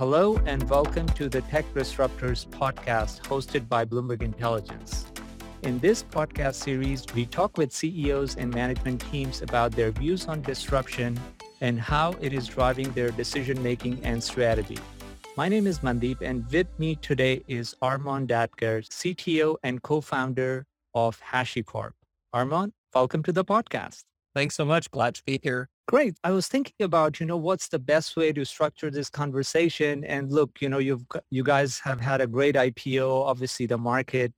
Hello and welcome to the Tech Disruptors podcast hosted by Bloomberg Intelligence. In this podcast series, we talk with CEOs and management teams about their views on disruption and how it is driving their decision making and strategy. My name is Mandeep and with me today is Armon Dadgar, CTO and co-founder of HashiCorp. Armon, welcome to the podcast. Thanks so much. Glad to be here. Great. I was thinking about, you know, what's the best way to structure this conversation? And look, you know, you've you guys have had a great IPO. Obviously, the market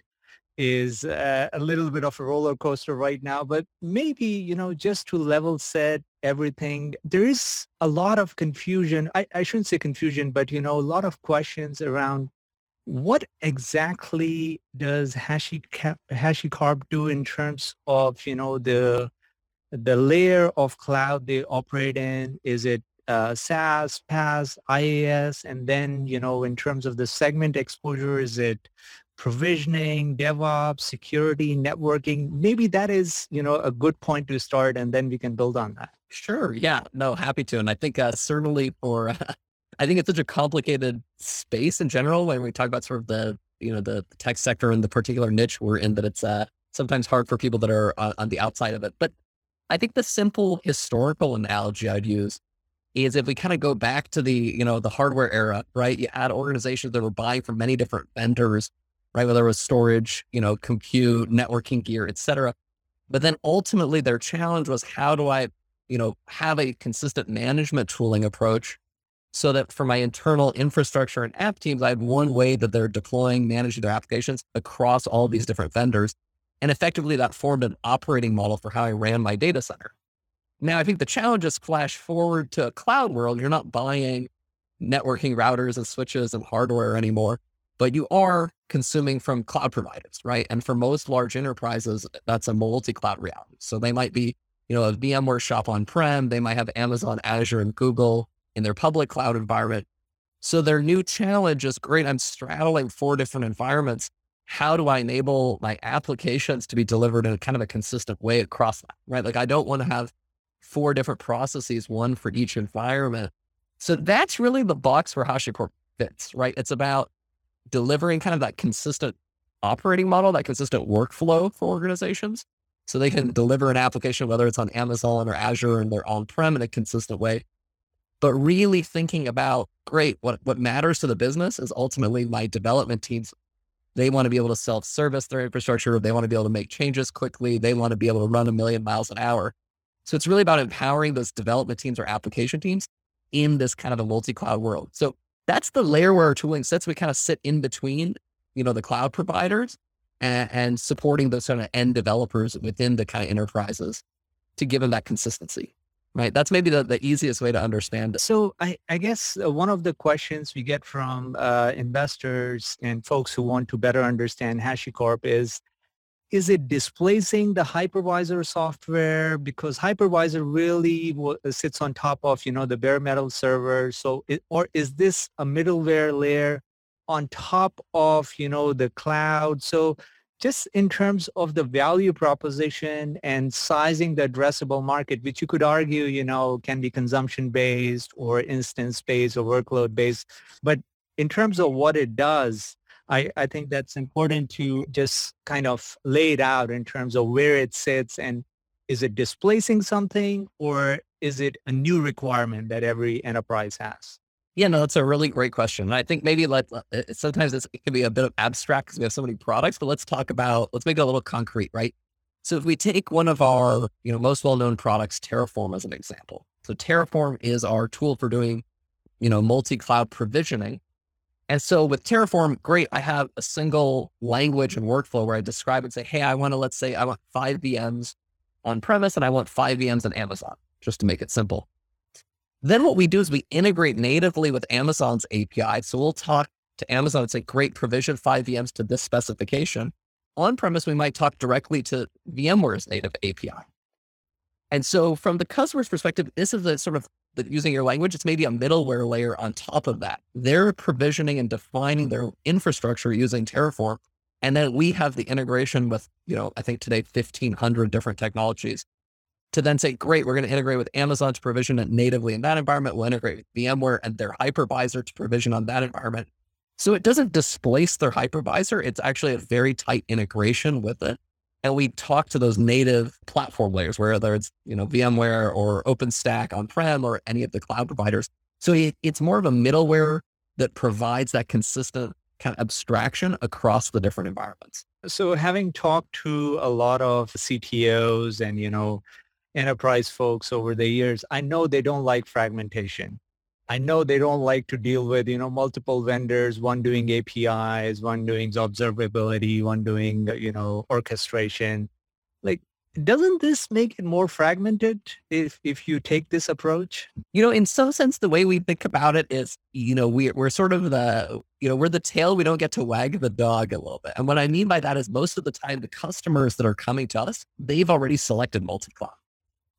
is uh, a little bit of a roller coaster right now, but maybe, you know, just to level set everything, there is a lot of confusion. I, I shouldn't say confusion, but, you know, a lot of questions around what exactly does HashiCorp, HashiCorp do in terms of, you know, the the layer of cloud they operate in? Is it uh, SaaS, PaaS, IaaS? And then, you know, in terms of the segment exposure, is it provisioning, DevOps, security, networking? Maybe that is, you know, a good point to start and then we can build on that. Sure. Yeah. No, happy to. And I think uh, certainly for, uh, I think it's such a complicated space in general when we talk about sort of the, you know, the tech sector and the particular niche we're in that it's uh, sometimes hard for people that are uh, on the outside of it. But I think the simple historical analogy I'd use is if we kind of go back to the, you know, the hardware era, right? You had organizations that were buying from many different vendors, right? Whether it was storage, you know, compute, networking gear, et cetera. But then ultimately their challenge was how do I, you know, have a consistent management tooling approach so that for my internal infrastructure and app teams, I had one way that they're deploying, managing their applications across all these different vendors. And effectively that formed an operating model for how I ran my data center. Now, I think the challenge is flash forward to a cloud world. You're not buying networking routers and switches and hardware anymore, but you are consuming from cloud providers, right? And for most large enterprises, that's a multi-cloud reality. So they might be, you know, a VMware shop on-prem. They might have Amazon, Azure, and Google in their public cloud environment. So their new challenge is great. I'm straddling four different environments how do I enable my applications to be delivered in a kind of a consistent way across that, right? Like I don't want to have four different processes, one for each environment. So that's really the box where HashiCorp fits, right? It's about delivering kind of that consistent operating model, that consistent workflow for organizations. So they can deliver an application, whether it's on Amazon or Azure and they're on-prem in a consistent way. But really thinking about, great, what, what matters to the business is ultimately my development teams they want to be able to self service their infrastructure. They want to be able to make changes quickly. They want to be able to run a million miles an hour. So it's really about empowering those development teams or application teams in this kind of a multi cloud world. So that's the layer where our tooling sits. We kind of sit in between, you know, the cloud providers and, and supporting those kind of end developers within the kind of enterprises to give them that consistency right? That's maybe the, the easiest way to understand it. So I, I guess uh, one of the questions we get from uh, investors and folks who want to better understand HashiCorp is, is it displacing the hypervisor software because hypervisor really w- uh, sits on top of, you know, the bare metal server. So, it, or is this a middleware layer on top of, you know, the cloud? So just in terms of the value proposition and sizing the addressable market, which you could argue, you know, can be consumption based or instance based or workload based. But in terms of what it does, I, I think that's important to just kind of lay it out in terms of where it sits and is it displacing something or is it a new requirement that every enterprise has? Yeah, no, that's a really great question. And I think maybe like sometimes it can be a bit of abstract because we have so many products, but let's talk about, let's make it a little concrete, right? So if we take one of our, you know, most well-known products, Terraform as an example. So Terraform is our tool for doing, you know, multi-cloud provisioning. And so with Terraform, great, I have a single language and workflow where I describe and say, hey, I want to, let's say I want five VMs on premise and I want five VMs on Amazon, just to make it simple. Then what we do is we integrate natively with Amazon's API. So we'll talk to Amazon and say, great, provision five VMs to this specification. On premise, we might talk directly to VMware's native API. And so from the customer's perspective, this is a sort of using your language, it's maybe a middleware layer on top of that. They're provisioning and defining their infrastructure using Terraform. And then we have the integration with, you know, I think today, 1500 different technologies to then say, great, we're going to integrate with Amazon to provision it natively in that environment. We'll integrate with VMware and their hypervisor to provision on that environment. So it doesn't displace their hypervisor. It's actually a very tight integration with it. And we talk to those native platform layers, whether it's, you know, VMware or OpenStack on-prem or any of the cloud providers. So it, it's more of a middleware that provides that consistent kind of abstraction across the different environments. So having talked to a lot of CTOs and, you know, enterprise folks over the years, I know they don't like fragmentation. I know they don't like to deal with, you know, multiple vendors, one doing APIs, one doing observability, one doing, you know, orchestration. Like, doesn't this make it more fragmented if if you take this approach? You know, in some sense, the way we think about it is, you know, we, we're sort of the, you know, we're the tail. We don't get to wag the dog a little bit. And what I mean by that is most of the time, the customers that are coming to us, they've already selected multi-cloud.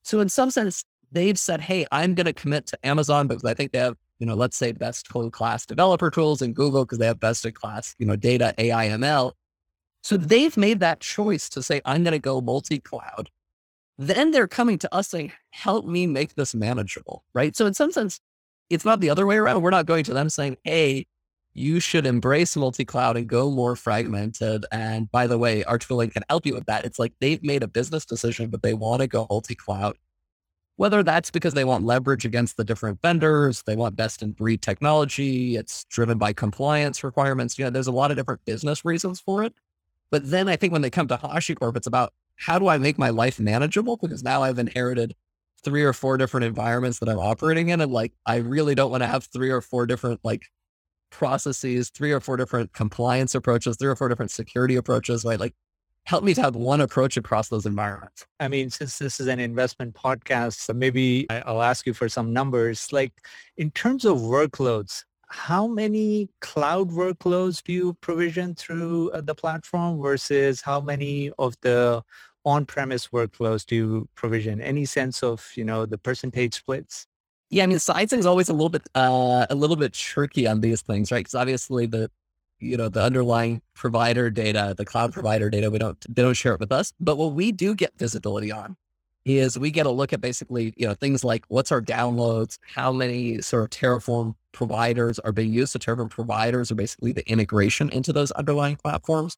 So in some sense, they've said, hey, I'm going to commit to Amazon because I think they have, you know, let's say best class developer tools and Google because they have best in class, you know, data, AI, ML. So they've made that choice to say, I'm going to go multi-cloud. Then they're coming to us saying, help me make this manageable, right? So in some sense, it's not the other way around. We're not going to them saying, hey, you should embrace multi-cloud and go more fragmented. And by the way, tooling can help you with that. It's like they've made a business decision, but they want to go multi-cloud. Whether that's because they want leverage against the different vendors, they want best in breed technology, it's driven by compliance requirements. You know, there's a lot of different business reasons for it. But then I think when they come to HashiCorp, it's about how do I make my life manageable? Because now I've inherited three or four different environments that I'm operating in. And like, I really don't want to have three or four different like processes, three or four different compliance approaches, three or four different security approaches, right? Like help me to have one approach across those environments. I mean, since this is an investment podcast, so maybe I'll ask you for some numbers. Like in terms of workloads, how many cloud workloads do you provision through uh, the platform versus how many of the on-premise workloads do you provision? Any sense of, you know, the percentage splits? Yeah, I mean, sizing is always a little bit uh, a little bit tricky on these things, right? Because obviously the you know the underlying provider data, the cloud provider data, we don't they don't share it with us. But what we do get visibility on is we get a look at basically you know things like what's our downloads, how many sort of Terraform providers are being used. So Terraform providers are basically the integration into those underlying platforms.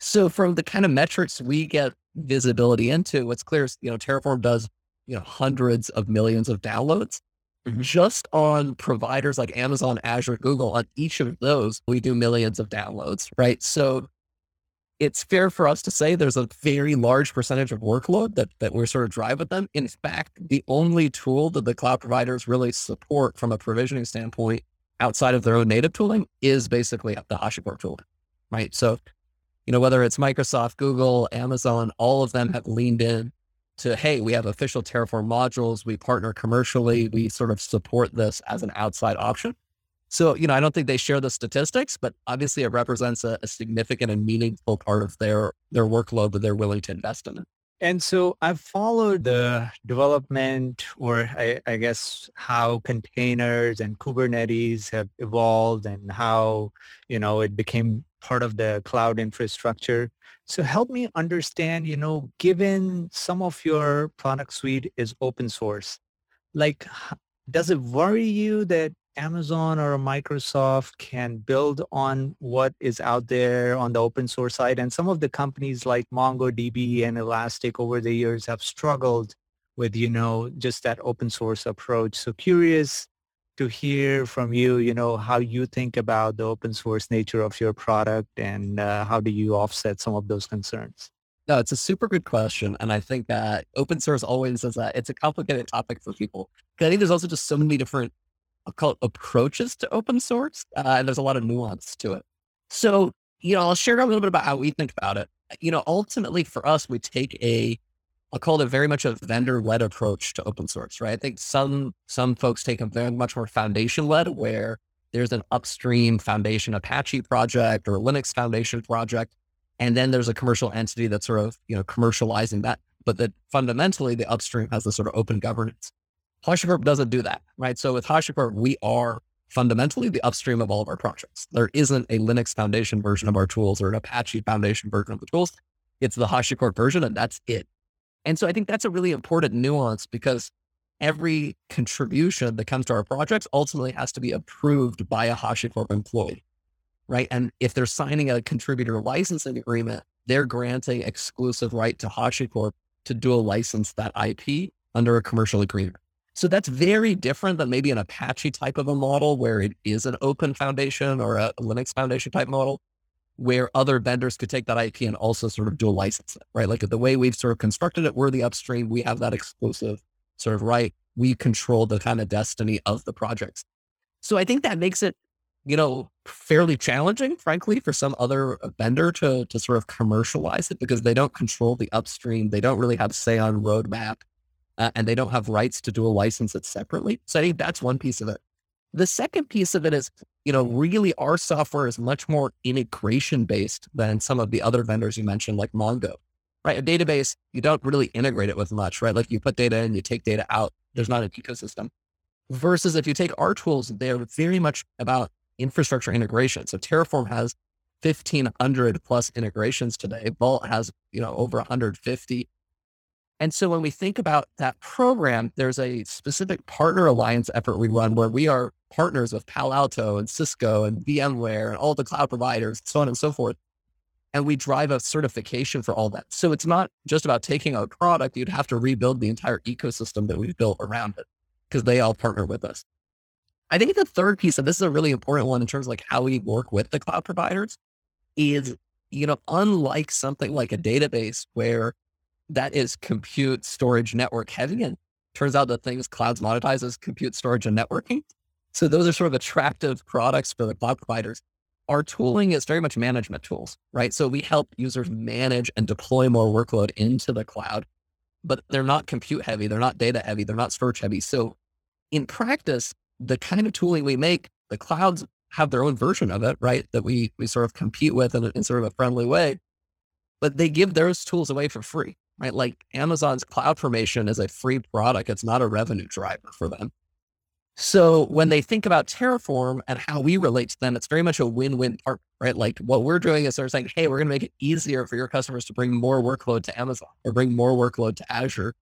So from the kind of metrics we get visibility into, what's clear is you know Terraform does you know hundreds of millions of downloads Mm-hmm. Just on providers like Amazon, Azure, Google, on each of those, we do millions of downloads, right? So it's fair for us to say there's a very large percentage of workload that, that we're sort of drive with them. In fact, the only tool that the cloud providers really support from a provisioning standpoint outside of their own native tooling is basically the HashiCorp tooling, right? So, you know, whether it's Microsoft, Google, Amazon, all of them have leaned in to, hey, we have official Terraform modules. We partner commercially. We sort of support this as an outside option. So, you know, I don't think they share the statistics, but obviously it represents a, a significant and meaningful part of their their workload that they're willing to invest in. And so I've followed the development or I, I, guess how containers and Kubernetes have evolved and how, you know, it became part of the cloud infrastructure. So help me understand, you know, given some of your product suite is open source, like does it worry you that Amazon or Microsoft can build on what is out there on the open source side? And some of the companies like MongoDB and Elastic over the years have struggled with, you know, just that open source approach. So curious to hear from you, you know, how you think about the open source nature of your product and uh, how do you offset some of those concerns? No, it's a super good question. And I think that open source always is a, it's a complicated topic for people. Cause I think there's also just so many different, I'll call it approaches to open source. Uh, and there's a lot of nuance to it. So, you know, I'll share a little bit about how we think about it. You know, ultimately for us, we take a I'll call it very much a vendor-led approach to open source, right? I think some some folks take a very much more foundation-led, where there's an upstream foundation Apache project or Linux Foundation project, and then there's a commercial entity that's sort of you know commercializing that. But that fundamentally, the upstream has the sort of open governance. HashiCorp doesn't do that, right? So with HashiCorp, we are fundamentally the upstream of all of our projects. There isn't a Linux Foundation version of our tools or an Apache Foundation version of the tools. It's the HashiCorp version, and that's it. And so I think that's a really important nuance because every contribution that comes to our projects ultimately has to be approved by a HashiCorp employee, right? And if they're signing a contributor licensing agreement, they're granting exclusive right to HashiCorp to dual license that IP under a commercial agreement. So that's very different than maybe an Apache type of a model where it is an open foundation or a Linux foundation type model where other vendors could take that IP and also sort of dual license it, right? Like the way we've sort of constructed it, we're the upstream, we have that exclusive sort of right. We control the kind of destiny of the projects. So I think that makes it, you know, fairly challenging, frankly, for some other uh, vendor to to sort of commercialize it because they don't control the upstream. They don't really have say on roadmap, uh, and they don't have rights to dual license it separately. So I think that's one piece of it. The second piece of it is, you know, really our software is much more integration based than some of the other vendors you mentioned, like Mongo, right? A database, you don't really integrate it with much, right? Like you put data in, you take data out. There's not an ecosystem. Versus if you take our tools, they're very much about infrastructure integration. So Terraform has 1500 plus integrations today. Vault has, you know, over 150. And so when we think about that program, there's a specific partner alliance effort we run where we are partners with Palo Alto and Cisco and VMware and all the cloud providers, so on and so forth. And we drive a certification for all that. So it's not just about taking a product, you'd have to rebuild the entire ecosystem that we've built around it because they all partner with us. I think the third piece, and this is a really important one in terms of like how we work with the cloud providers, is, you know, unlike something like a database where that is compute, storage, network heavy. And turns out that things clouds monetize as compute, storage, and networking. So those are sort of attractive products for the cloud providers. Our tooling is very much management tools, right? So we help users manage and deploy more workload into the cloud, but they're not compute heavy. They're not data heavy. They're not storage heavy. So in practice, the kind of tooling we make, the clouds have their own version of it, right? That we, we sort of compete with in, in sort of a friendly way, but they give those tools away for free right? Like Amazon's CloudFormation is a free product. It's not a revenue driver for them. So when they think about Terraform and how we relate to them, it's very much a win-win part, right? Like what we're doing is they're saying, hey, we're going to make it easier for your customers to bring more workload to Amazon or bring more workload to Azure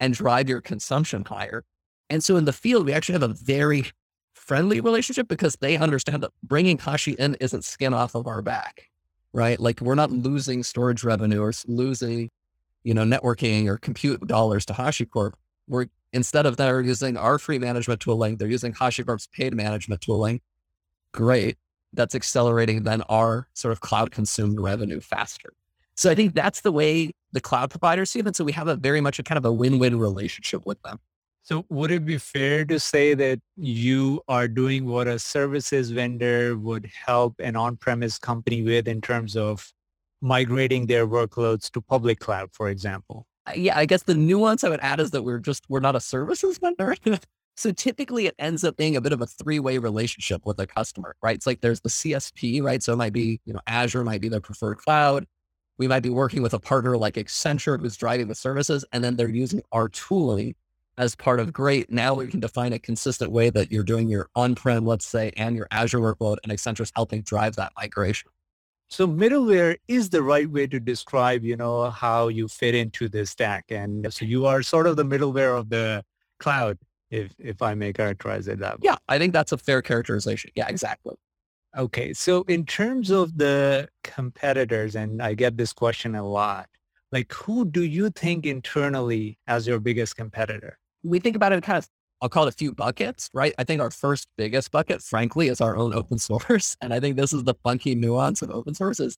and drive your consumption higher. And so in the field, we actually have a very friendly relationship because they understand that bringing Hashi in isn't skin off of our back, right? Like we're not losing storage revenue or losing you know, networking or compute dollars to HashiCorp. We're instead of they're using our free management tooling, they're using HashiCorp's paid management tooling. Great. That's accelerating then our sort of cloud consumed revenue faster. So I think that's the way the cloud providers see it. So we have a very much a kind of a win-win relationship with them. So would it be fair to say that you are doing what a services vendor would help an on-premise company with in terms of migrating their workloads to public cloud, for example? Uh, yeah, I guess the nuance I would add is that we're just, we're not a services vendor. so typically it ends up being a bit of a three-way relationship with a customer, right? It's like there's the CSP, right? So it might be, you know, Azure might be their preferred cloud. We might be working with a partner like Accenture who's driving the services, and then they're using our tooling as part of great. Now we can define a consistent way that you're doing your on-prem, let's say, and your Azure workload, and Accenture's helping drive that migration. So middleware is the right way to describe, you know, how you fit into the stack. And so you are sort of the middleware of the cloud, if if I may characterize it that way. Yeah, I think that's a fair characterization. Yeah, exactly. Okay. So in terms of the competitors, and I get this question a lot, like who do you think internally as your biggest competitor? We think about it kind of I'll call it a few buckets, right? I think our first biggest bucket, frankly, is our own open source. And I think this is the funky nuance of open source is,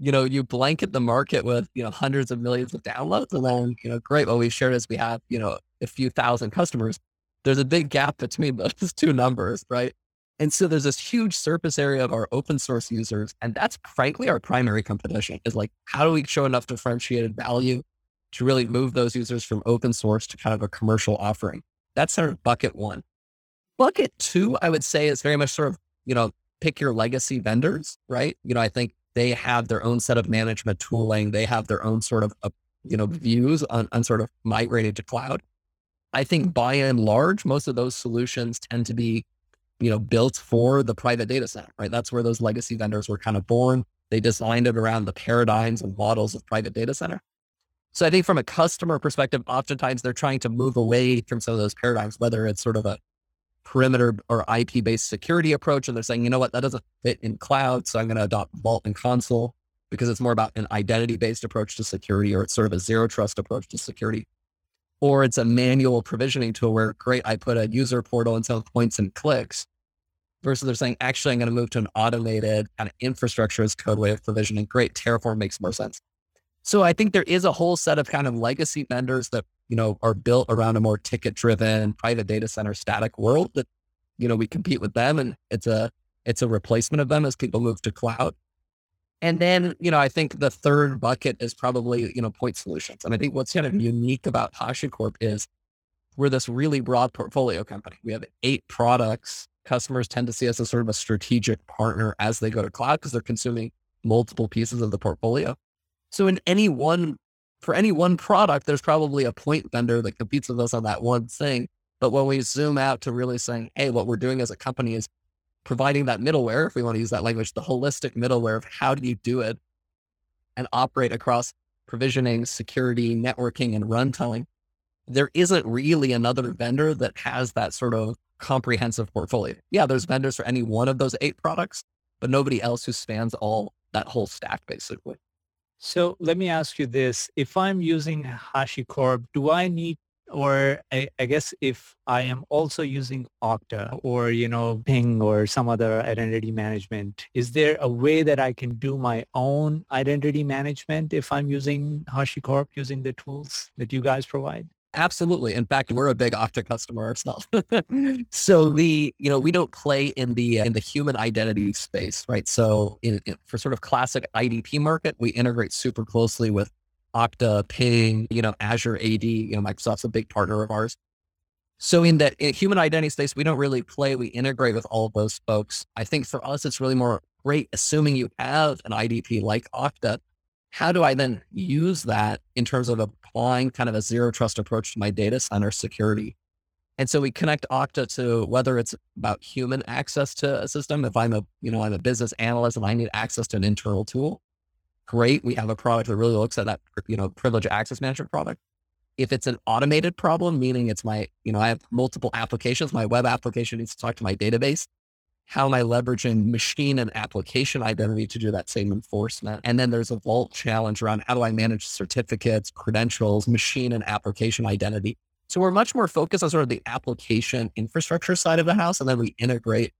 you know, you blanket the market with, you know, hundreds of millions of downloads and then, you know, great. What we've shared is we have, you know, a few thousand customers. There's a big gap between those two numbers, right? And so there's this huge surface area of our open source users. And that's frankly our primary competition is like, how do we show enough differentiated value to really move those users from open source to kind of a commercial offering? That's sort of bucket one. Bucket two, I would say is very much sort of, you know, pick your legacy vendors, right? You know, I think they have their own set of management tooling. They have their own sort of, uh, you know, views on, on sort of migrating to cloud. I think by and large, most of those solutions tend to be, you know, built for the private data center, right? That's where those legacy vendors were kind of born. They designed it around the paradigms and models of private data center. So I think from a customer perspective, oftentimes they're trying to move away from some of those paradigms, whether it's sort of a perimeter or IP based security approach, and they're saying, you know what, that doesn't fit in cloud. So I'm going to adopt Vault and Consul because it's more about an identity based approach to security, or it's sort of a zero trust approach to security. Or it's a manual provisioning tool where, great, I put a user portal and some points and clicks versus they're saying, actually, I'm going to move to an automated kind of infrastructure as code way of provisioning. Great. Terraform makes more sense. So I think there is a whole set of kind of legacy vendors that, you know, are built around a more ticket driven private data center static world that, you know, we compete with them and it's a, it's a replacement of them as people move to cloud. And then, you know, I think the third bucket is probably, you know, point solutions. And I think what's kind of unique about HashiCorp is we're this really broad portfolio company. We have eight products. Customers tend to see us as sort of a strategic partner as they go to cloud because they're consuming multiple pieces of the portfolio. So in any one, for any one product, there's probably a point vendor that competes with us on that one thing. But when we zoom out to really saying, hey, what we're doing as a company is providing that middleware, if we want to use that language, the holistic middleware of how do you do it and operate across provisioning, security, networking, and runtime, there isn't really another vendor that has that sort of comprehensive portfolio. Yeah, there's vendors for any one of those eight products, but nobody else who spans all that whole stack basically. So let me ask you this. If I'm using HashiCorp, do I need or I, I, guess if I am also using Okta or, you know, Ping or some other identity management, is there a way that I can do my own identity management if I'm using HashiCorp, using the tools that you guys provide? Absolutely. In fact, we're a big Okta customer ourselves. so the, you know, we don't play in the uh, in the human identity space, right? So in, in, for sort of classic IDP market, we integrate super closely with Okta, Ping, you know, Azure AD, you know, Microsoft's a big partner of ours. So in that in human identity space, we don't really play. We integrate with all of those folks. I think for us, it's really more great, assuming you have an IDP like Okta. How do I then use that in terms of applying kind of a zero trust approach to my data center security? And so we connect Okta to whether it's about human access to a system. If I'm a, you know, I'm a business analyst and I need access to an internal tool, great. We have a product that really looks at that, you know, privilege access management product. If it's an automated problem, meaning it's my, you know, I have multiple applications, my web application needs to talk to my database. How am I leveraging machine and application identity to do that same enforcement? And then there's a vault challenge around how do I manage certificates, credentials, machine and application identity. So we're much more focused on sort of the application infrastructure side of the house. And then we integrate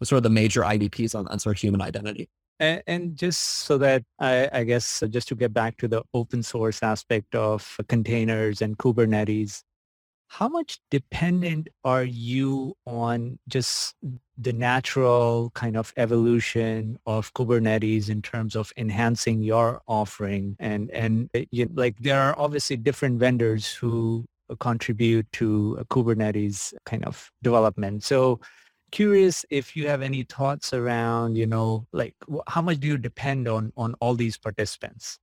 with sort of the major IDPs on, on sort of human identity. And, and just so that I, I guess, uh, just to get back to the open source aspect of containers and Kubernetes, how much dependent are you on just the natural kind of evolution of Kubernetes in terms of enhancing your offering? And, and uh, you, like there are obviously different vendors who contribute to Kubernetes kind of development. So curious if you have any thoughts around, you know, like how much do you depend on on all these participants?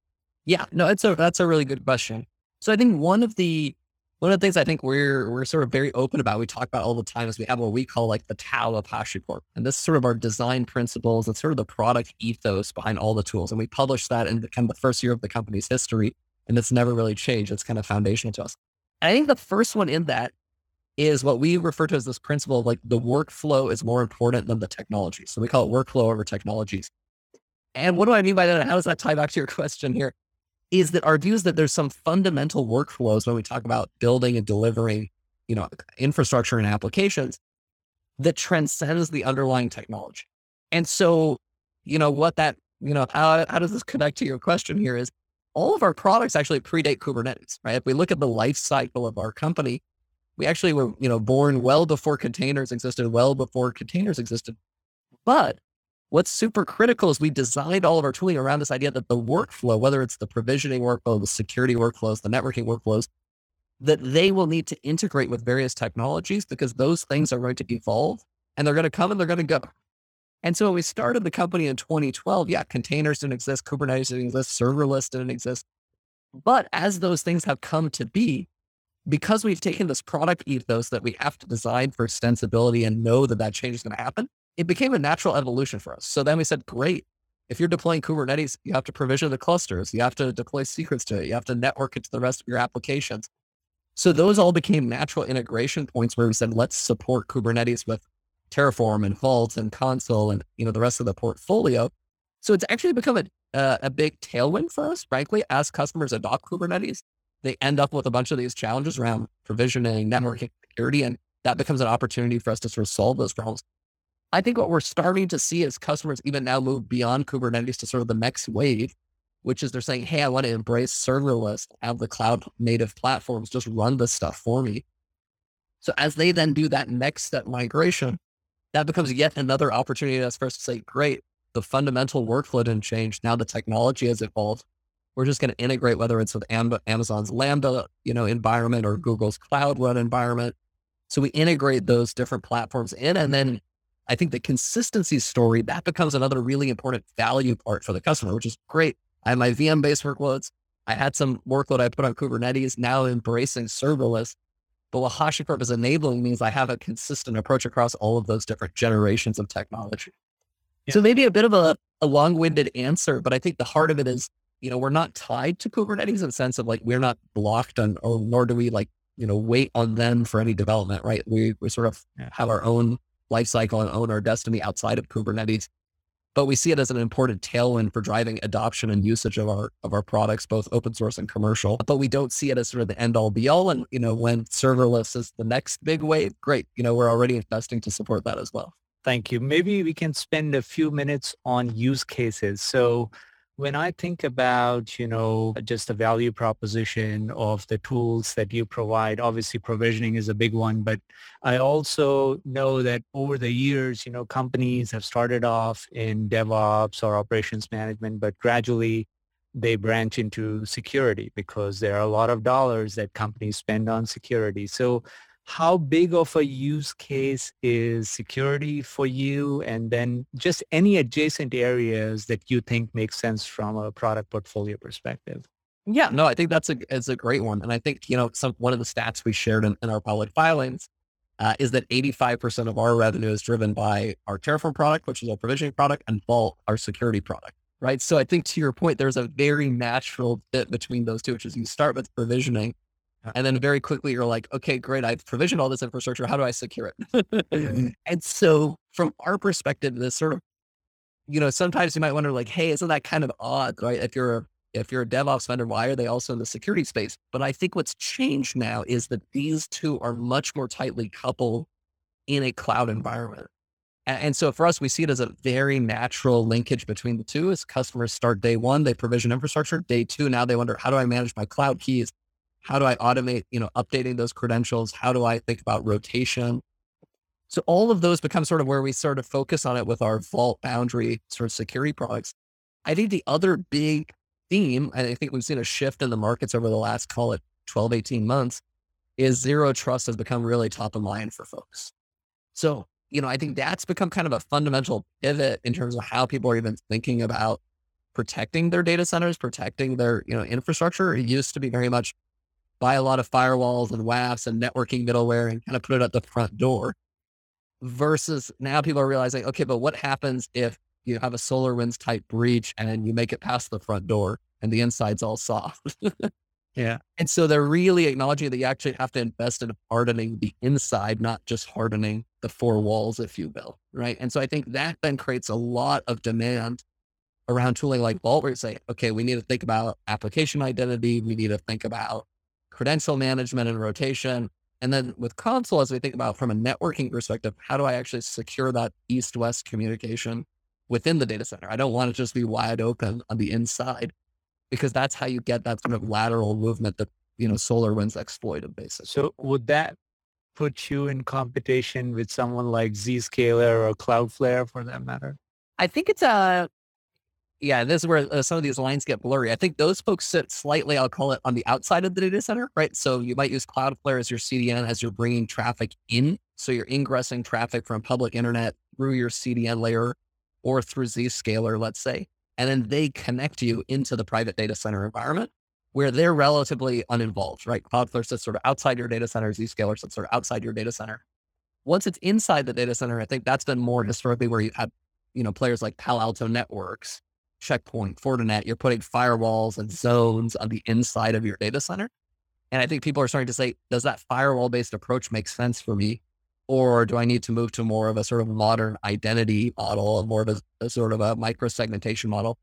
Yeah, no, that's a that's a really good question. So I think one of the one of the things I think we're we're sort of very open about, we talk about all the time, is we have what we call like the Tao of HashiCorp, and this is sort of our design principles and sort of the product ethos behind all the tools. And we published that in the, kind of the first year of the company's history, and it's never really changed. It's kind of foundational to us. And I think the first one in that is what we refer to as this principle of like the workflow is more important than the technology. So we call it workflow over technologies. And what do I mean by that? How does that tie back to your question here? Is that our view is that there's some fundamental workflows when we talk about building and delivering, you know, infrastructure and applications that transcends the underlying technology. And so, you know, what that, you know, how, how does this connect to your question here is all of our products actually predate Kubernetes, right? If we look at the life cycle of our company, we actually were, you know, born well before containers existed, well before containers existed. But what's super critical is we designed all of our tooling around this idea that the workflow, whether it's the provisioning workflow, the security workflows, the networking workflows, that they will need to integrate with various technologies because those things are going to evolve and they're going to come and they're going to go. And so when we started the company in 2012, yeah, containers didn't exist, Kubernetes didn't exist, serverless didn't exist. But as those things have come to be, because we've taken this product ethos that we have to design for extensibility and know that that change is going to happen, it became a natural evolution for us. So then we said, great, if you're deploying Kubernetes, you have to provision the clusters, you have to deploy secrets to it, you have to network it to the rest of your applications. So those all became natural integration points where we said, let's support Kubernetes with Terraform and Vault and Consul and you know the rest of the portfolio. So it's actually become a uh, a big tailwind for us, frankly, as customers adopt Kubernetes. They end up with a bunch of these challenges around provisioning, networking, security, and that becomes an opportunity for us to sort of solve those problems. I think what we're starting to see is customers even now move beyond Kubernetes to sort of the next wave, which is they're saying, hey, I want to embrace serverless, have the cloud native platforms just run this stuff for me. So as they then do that next step migration, that becomes yet another opportunity for us to say, great, the fundamental workflow didn't change. Now the technology has evolved. We're just going to integrate whether it's with Amazon's Lambda, you know, environment or Google's Cloud Run environment. So we integrate those different platforms in, and then I think the consistency story, that becomes another really important value part for the customer, which is great. I have my VM based workloads. I had some workload I put on Kubernetes, now embracing serverless. But what HashiCorp is enabling means I have a consistent approach across all of those different generations of technology. Yeah. So maybe a bit of a, a long winded answer, but I think the heart of it is, you know, we're not tied to Kubernetes in the sense of like, we're not blocked on, or nor do we like, you know, wait on them for any development, right? We, we sort of yeah. have our own life cycle and own our destiny outside of Kubernetes. But we see it as an important tailwind for driving adoption and usage of our of our products, both open source and commercial. But we don't see it as sort of the end all be all. And you know, when serverless is the next big wave, great. You know, we're already investing to support that as well. Thank you. Maybe we can spend a few minutes on use cases. So when I think about, you know, just the value proposition of the tools that you provide, obviously provisioning is a big one, but I also know that over the years, you know, companies have started off in DevOps or operations management, but gradually they branch into security because there are a lot of dollars that companies spend on security. So how big of a use case is security for you? And then just any adjacent areas that you think make sense from a product portfolio perspective. Yeah no i think that's a it's a great one. And i think you know some one of the stats we shared in, in our public filings uh, is that 85% of our revenue is driven by our terraform product which is our provisioning product and vault our security product right? So i think to your point there's a very natural fit between those two which is you start with provisioning Uh and then very quickly you're like, okay, great. I've provisioned all this infrastructure. How do I secure it? Mm-hmm. and so from our perspective, this sort of, you know, sometimes you might wonder like, hey, isn't that kind of odd, right? If you're a, if you're a DevOps vendor, why are they also in the security space? But I think what's changed now is that these two are much more tightly coupled in a cloud environment. And so for us, we see it as a very natural linkage between the two. As customers start day one, they provision infrastructure. Day two, now they wonder, how do I manage my cloud keys? How do I automate, you know, updating those credentials? How do I think about rotation? So all of those become sort of where we sort of focus on it with our vault boundary sort of security products. I think the other big theme, and I think we've seen a shift in the markets over the last, call it 12, 18 months, is zero trust has become really top of mind for folks. So, you know, I think that's become kind of a fundamental pivot in terms of how people are even thinking about protecting their data centers, protecting their, you know, infrastructure. It used to be very much buy a lot of firewalls and WAFs and networking middleware and kind of put it at the front door. Versus now people are realizing, okay, but what happens if you have a SolarWinds type breach and you make it past the front door and the inside's all soft? yeah. And so they're really acknowledging that you actually have to invest in hardening the inside, not just hardening the four walls, if you will. Right. And so I think that then creates a lot of demand around tooling like Vault, where you say, okay, we need to think about application identity. We need to think about credential management and rotation. And then with Consul, as we think about from a networking perspective, how do I actually secure that east west communication within the data center? I don't want it to just be wide open on the inside because that's how you get that sort of lateral movement that, you know, SolarWinds exploited basically. So would that put you in competition with someone like Zscaler or Cloudflare for that matter? I think it's a yeah, this is where uh, some of these lines get blurry. I think those folks sit slightly, I'll call it on the outside of the data center, right? So you might use Cloudflare as your CDN as you're bringing traffic in. So you're ingressing traffic from public internet through your CDN layer or through Zscaler, let's say. And then they connect you into the private data center environment where they're relatively uninvolved, right? Cloudflare sits sort of outside your data center, Zscaler sits sort of outside your data center. Once it's inside the data center, I think that's been more historically where you have, you know, players like Palo Alto Networks Checkpoint, Fortinet, you're putting firewalls and zones on the inside of your data center. And I think people are starting to say, does that firewall based approach make sense for me? Or do I need to move to more of a sort of modern identity model and more of a, a sort of a micro segmentation model?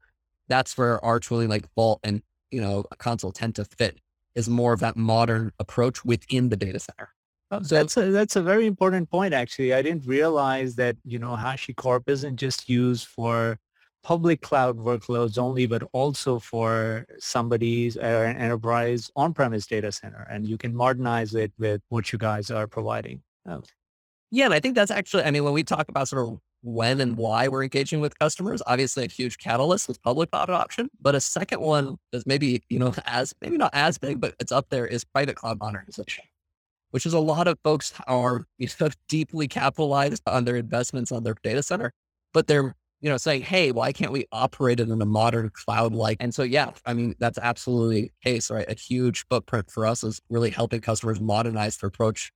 That's where our tooling like Vault and, you know, a Consul tend to fit is more of that modern approach within the data center. Oh, so that's a, that's a very important point, actually. I didn't realize that, you know, HashiCorp isn't just used for public cloud workloads only, but also for somebody's uh, an enterprise on-premise data center. And you can modernize it with what you guys are providing. Oh. Yeah, and I think that's actually, I mean, when we talk about sort of when and why we're engaging with customers, obviously a huge catalyst with public cloud adoption. But a second one is maybe, you know, as maybe not as big, but it's up there is private cloud modernization, which is a lot of folks are you know, deeply capitalized on their investments on their data center, but they're you know, saying, hey, why can't we operate it in a modern cloud like? And so, yeah, I mean, that's absolutely the case, right? A huge footprint for us is really helping customers modernize their approach.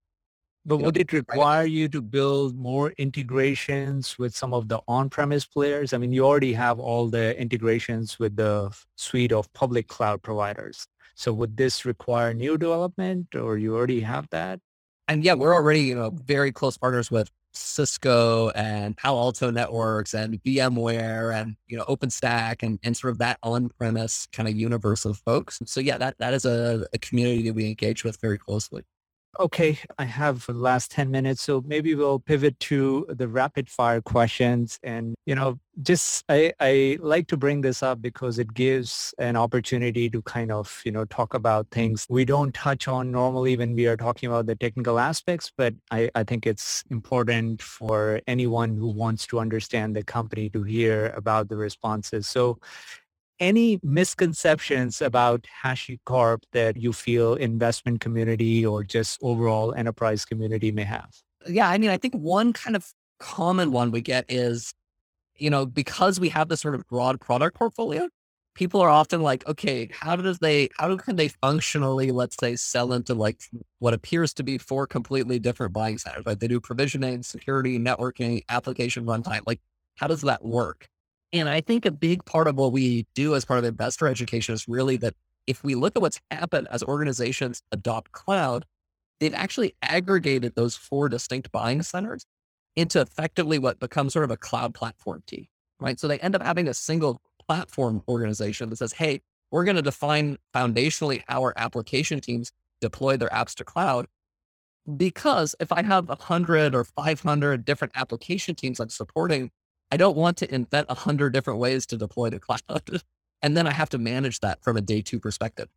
But would it require you to build more integrations with some of the on-premise players? I mean, you already have all the integrations with the suite of public cloud providers. So would this require new development or you already have that? And yeah, we're already, you know, very close partners with Cisco and Palo Alto networks and VMware and you know OpenStack and, and sort of that on-premise kind of universe of folks. So yeah, that that is a, a community that we engage with very closely. Okay, I have the last 10 minutes, so maybe we'll pivot to the rapid fire questions. And, you know, just I, I like to bring this up because it gives an opportunity to kind of, you know, talk about things we don't touch on normally when we are talking about the technical aspects, but I, I think it's important for anyone who wants to understand the company to hear about the responses. So any misconceptions about HashiCorp that you feel investment community or just overall enterprise community may have? Yeah, I mean, I think one kind of common one we get is, you know, because we have this sort of broad product portfolio, people are often like, okay, how does they, how can they functionally, let's say, sell into like what appears to be four completely different buying centers, right? They do provisioning, security, networking, application runtime. Like, how does that work? And I think a big part of what we do as part of investor education is really that if we look at what's happened as organizations adopt cloud, they've actually aggregated those four distinct buying centers into effectively what becomes sort of a cloud platform team, right? So they end up having a single platform organization that says, hey, we're going to define foundationally how our application teams deploy their apps to cloud. Because if I have 100 or 500 different application teams I'm supporting, I don't want to invent a hundred different ways to deploy the cloud. and then I have to manage that from a day two perspective.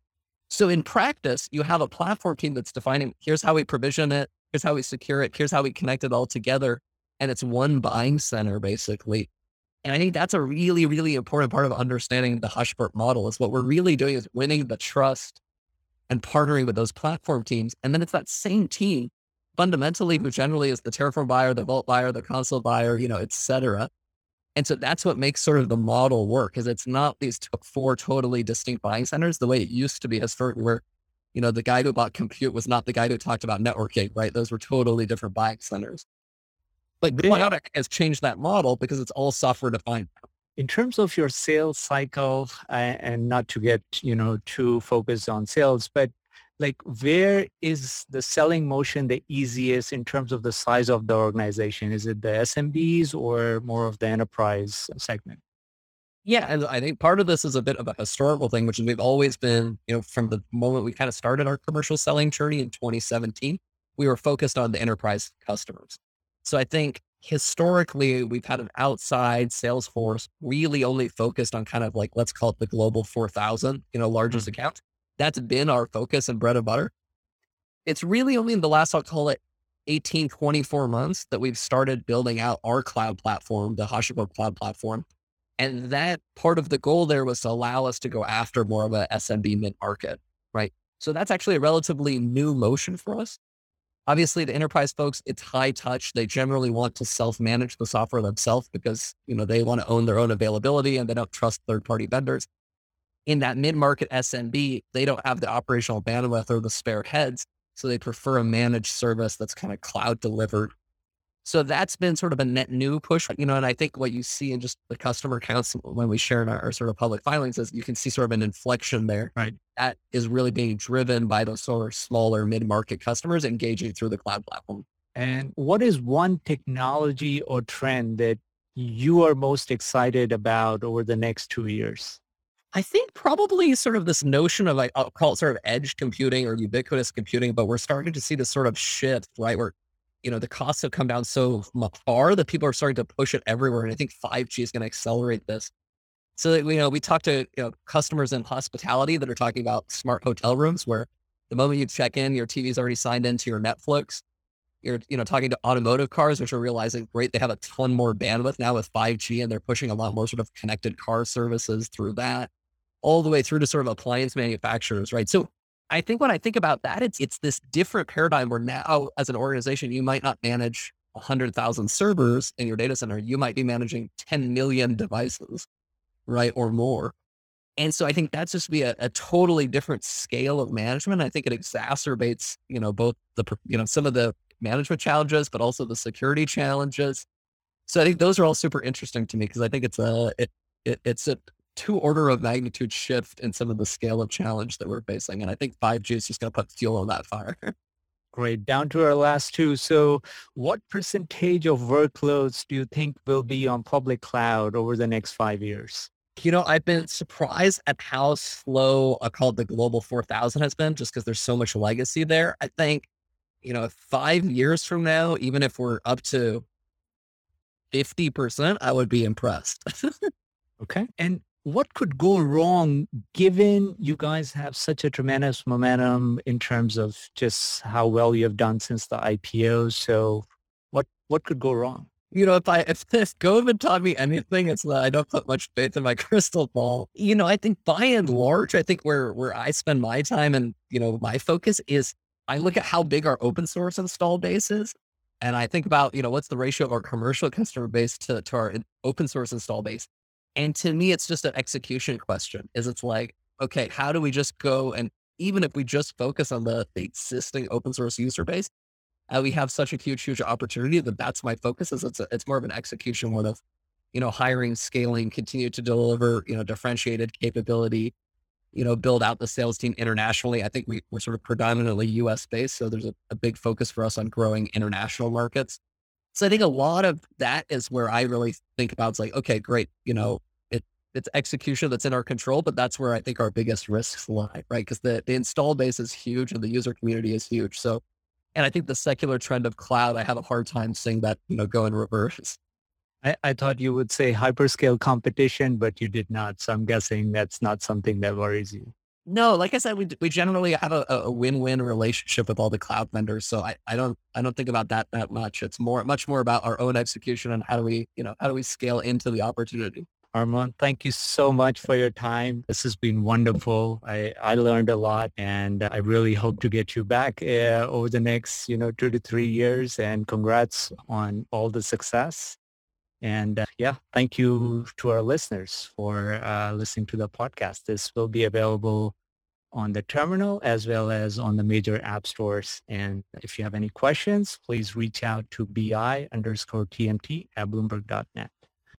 So in practice, you have a platform team that's defining here's how we provision it, here's how we secure it, here's how we connect it all together. And it's one buying center basically. And I think that's a really, really important part of understanding the HashiCorp model is what we're really doing is winning the trust and partnering with those platform teams. And then it's that same team fundamentally who generally is the Terraform buyer, the Vault buyer, the Consul buyer, you know, et cetera, and so that's what makes sort of the model work is it's not these four totally distinct buying centers the way it used to be historically where, you know, the guy who bought compute was not the guy who talked about networking, right? Those were totally different buying centers. But Cloud has changed that model because it's all software defined. In terms of your sales cycle, uh, and not to get, you know, too focused on sales, but like where is the selling motion the easiest in terms of the size of the organization? Is it the SMBs or more of the enterprise segment? Yeah, and I think part of this is a bit of a historical thing, which is we've always been, you know, from the moment we kind of started our commercial selling journey in 2017, we were focused on the enterprise customers. So I think historically we've had an outside sales force really only focused on kind of like let's call it the global 4000 you know largest mm-hmm. accounts that's been our focus and bread and butter. It's really only in the last, I'll call it 18, 24 months that we've started building out our cloud platform, the HashiCorp cloud platform. And that part of the goal there was to allow us to go after more of a SMB mid market, right? So that's actually a relatively new motion for us. Obviously, the enterprise folks, it's high touch. They generally want to self-manage the software themselves because, you know, they want to own their own availability and they don't trust third-party vendors in that mid-market SMB, they don't have the operational bandwidth or the spare heads. So they prefer a managed service that's kind of cloud delivered. So that's been sort of a net new push, you know, and I think what you see in just the customer counts when we share in our, our, sort of public filings is you can see sort of an inflection there. Right. That is really being driven by those sort of smaller mid-market customers engaging through the cloud platform. And what is one technology or trend that you are most excited about over the next two years? I think probably sort of this notion of like, I'll call it sort of edge computing or ubiquitous computing, but we're starting to see this sort of shift, right? Where, you know, the costs have come down so far that people are starting to push it everywhere. And I think 5G is going to accelerate this. So, that, you know, we talk to you know, customers in hospitality that are talking about smart hotel rooms where the moment you check in, your TV is already signed into your Netflix you're you know talking to automotive cars which are realizing great they have a ton more bandwidth now with 5g and they're pushing a lot more sort of connected car services through that all the way through to sort of appliance manufacturers right so i think when i think about that it's it's this different paradigm where now as an organization you might not manage 100000 servers in your data center you might be managing 10 million devices right or more and so I think that's just be a, a, totally different scale of management. I think it exacerbates, you know, both the, you know, some of the management challenges, but also the security challenges. So I think those are all super interesting to me because I think it's a it, it it's a two order of magnitude shift in some of the scale of challenge that we're facing, and I think 5G is just going to put fuel on that fire. Great. Down to our last two. So what percentage of workloads do you think will be on public cloud over the next five years? You know, I've been surprised at how slow I call it the global 4000 has been just because there's so much legacy there. I think you know, five years from now, even if we're up to 50%, I would be impressed. okay. And what could go wrong given you guys have such a tremendous momentum in terms of just how well you have done since the IPO? So what, what could go wrong? You know, if I if this COVID taught me anything, it's that I don't put much faith in my crystal ball. You know, I think by and large, I think where where I spend my time and you know my focus is I look at how big our open source install base is, and I think about, you know, what's the ratio of our commercial customer base to, to our open source install base. And to me, it's just an execution question is it's like, okay, how do we just go and even if we just focus on the, the existing open source user base, uh, we have such a huge, huge opportunity that that's my focus is it's, a, it's more of an execution one of, you know, hiring, scaling, continue to deliver, you know, differentiated capability, you know, build out the sales team internationally. I think we, we're sort of predominantly US based. So there's a, a big focus for us on growing international markets. So I think a lot of that is where I really think about it's like, okay, great. You know, it, it's execution that's in our control, but that's where I think our biggest risks lie, right? Because the, the install base is huge and the user community is huge. So, and I think the secular trend of cloud, I have a hard time seeing that, you know, go in reverse. I, I, thought you would say hyperscale competition, but you did not. So I'm guessing that's not something that worries you. No, like I said, we we generally have a, a win-win relationship with all the cloud vendors. So I, I don't I don't think about that that much. It's more much more about our own execution and how do we you know how do we scale into the opportunity. Armon, thank you so much for your time. This has been wonderful. I, I learned a lot and I really hope to get you back uh, over the next, you know, two to three years and congrats on all the success. And uh, yeah, thank you to our listeners for uh, listening to the podcast. This will be available on the terminal as well as on the major app stores. And if you have any questions, please reach out to bi underscore tmt at bloomberg.net.